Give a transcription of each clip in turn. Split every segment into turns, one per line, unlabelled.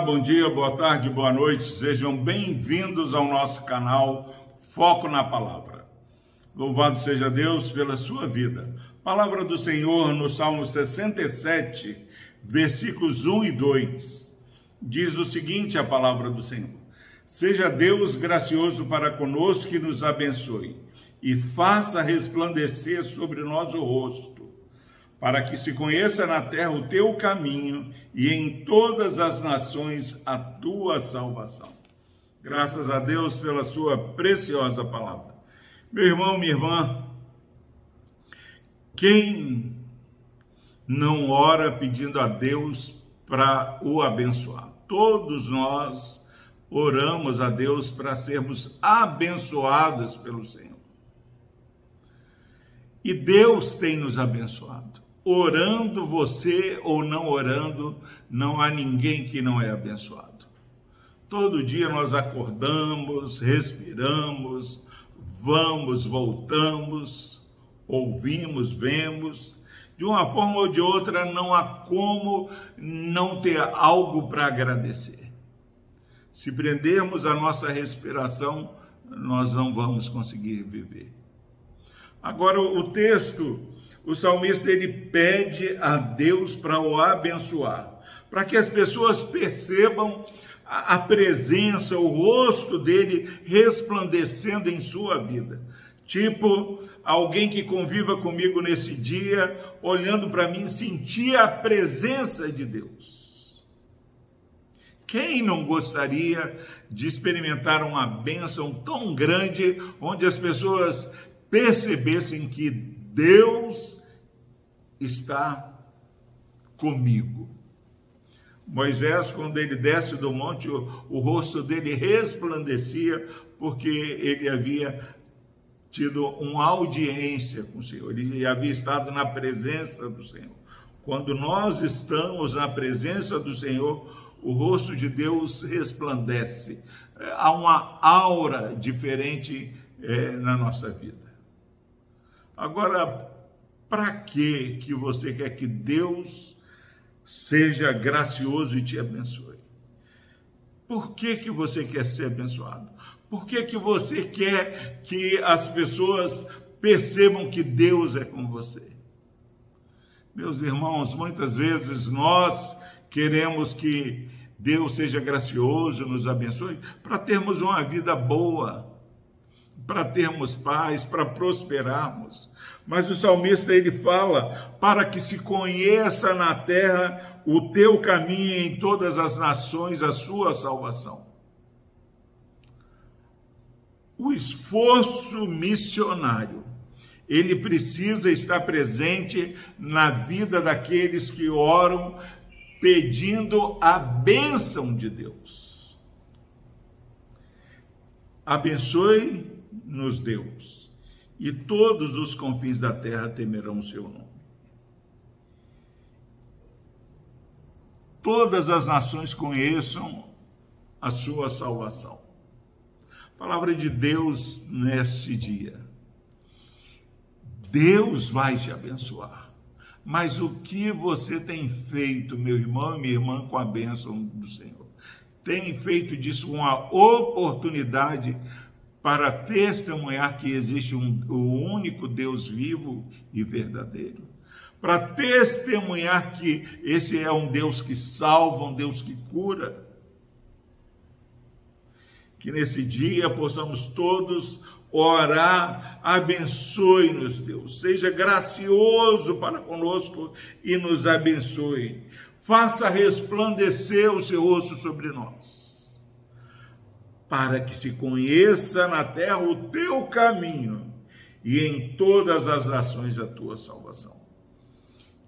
Bom dia, boa tarde, boa noite. Sejam bem-vindos ao nosso canal Foco na Palavra. Louvado seja Deus pela sua vida. Palavra do Senhor no Salmo 67, versículos 1 e 2. Diz o seguinte a palavra do Senhor: Seja Deus gracioso para conosco e nos abençoe, e faça resplandecer sobre nós o rosto para que se conheça na terra o teu caminho e em todas as nações a tua salvação. Graças a Deus pela sua preciosa palavra. Meu irmão, minha irmã, quem não ora pedindo a Deus para o abençoar? Todos nós oramos a Deus para sermos abençoados pelo Senhor. E Deus tem nos abençoado orando você ou não orando, não há ninguém que não é abençoado. Todo dia nós acordamos, respiramos, vamos, voltamos, ouvimos, vemos. De uma forma ou de outra, não há como não ter algo para agradecer. Se prendermos a nossa respiração, nós não vamos conseguir viver. Agora, o texto o salmista ele pede a Deus para o abençoar, para que as pessoas percebam a presença, o rosto dele resplandecendo em sua vida. Tipo, alguém que conviva comigo nesse dia, olhando para mim, sentir a presença de Deus. Quem não gostaria de experimentar uma bênção tão grande, onde as pessoas percebessem que Deus está comigo. Moisés, quando ele desce do monte, o, o, rosto dele resplandecia, porque ele havia tido uma audiência com o Senhor, ele havia estado na presença do Senhor. Quando nós estamos na presença do Senhor, o rosto de Deus resplandece. Há uma aura diferente é, na nossa vida. Agora, para que que você quer que Deus seja gracioso e te abençoe? Por que que você quer ser abençoado? Por que que você quer que as pessoas percebam que Deus é com você? Meus irmãos, muitas vezes nós queremos que Deus seja gracioso, nos abençoe, para termos uma vida boa, para termos paz, para prosperarmos. Mas o salmista ele fala para que se conheça na terra o teu caminho em todas as nações a sua salvação. O esforço missionário, ele precisa estar presente na vida daqueles que oram pedindo a bênção de Deus. Abençoe-nos, Deus e todos os confins da terra temerão o seu nome. Todas as nações conheçam a sua salvação. Palavra de Deus neste dia. Deus vai te abençoar. Mas o que você tem feito, meu irmão e minha irmã, com a bênção do Senhor? Tem feito disso uma oportunidade para testemunhar que existe um, o único Deus vivo e verdadeiro. Para testemunhar que esse é um Deus que salva, um Deus que cura. Que nesse dia possamos todos orar, abençoe-nos, Deus, seja gracioso para conosco e nos abençoe. Faça resplandecer o seu rosto sobre nós para que se conheça na terra o teu caminho e em todas as nações a tua salvação.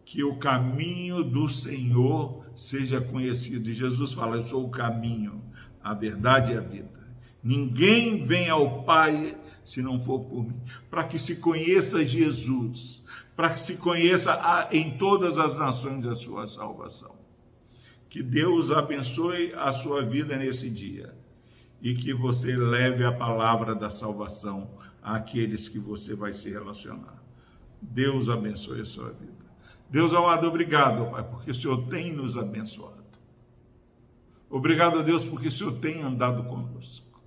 Que o caminho do Senhor seja conhecido. E Jesus fala: Eu sou o caminho, a verdade e a vida. Ninguém vem ao Pai se não for por mim. Para que se conheça Jesus, para que se conheça em todas as nações a sua salvação. Que Deus abençoe a sua vida nesse dia e que você leve a palavra da salvação àqueles que você vai se relacionar. Deus abençoe a sua vida. Deus amado, obrigado, Pai, porque o Senhor tem nos abençoado. Obrigado a Deus porque o Senhor tem andado conosco.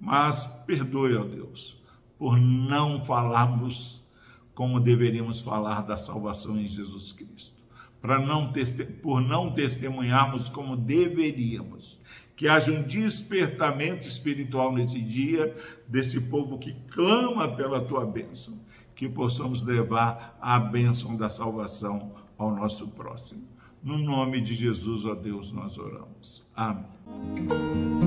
Mas perdoe, ó Deus, por não falarmos como deveríamos falar da salvação em Jesus Cristo, para não por não testemunharmos como deveríamos. Que haja um despertamento espiritual nesse dia desse povo que clama pela tua bênção, que possamos levar a bênção da salvação ao nosso próximo. No nome de Jesus, ó Deus, nós oramos. Amém.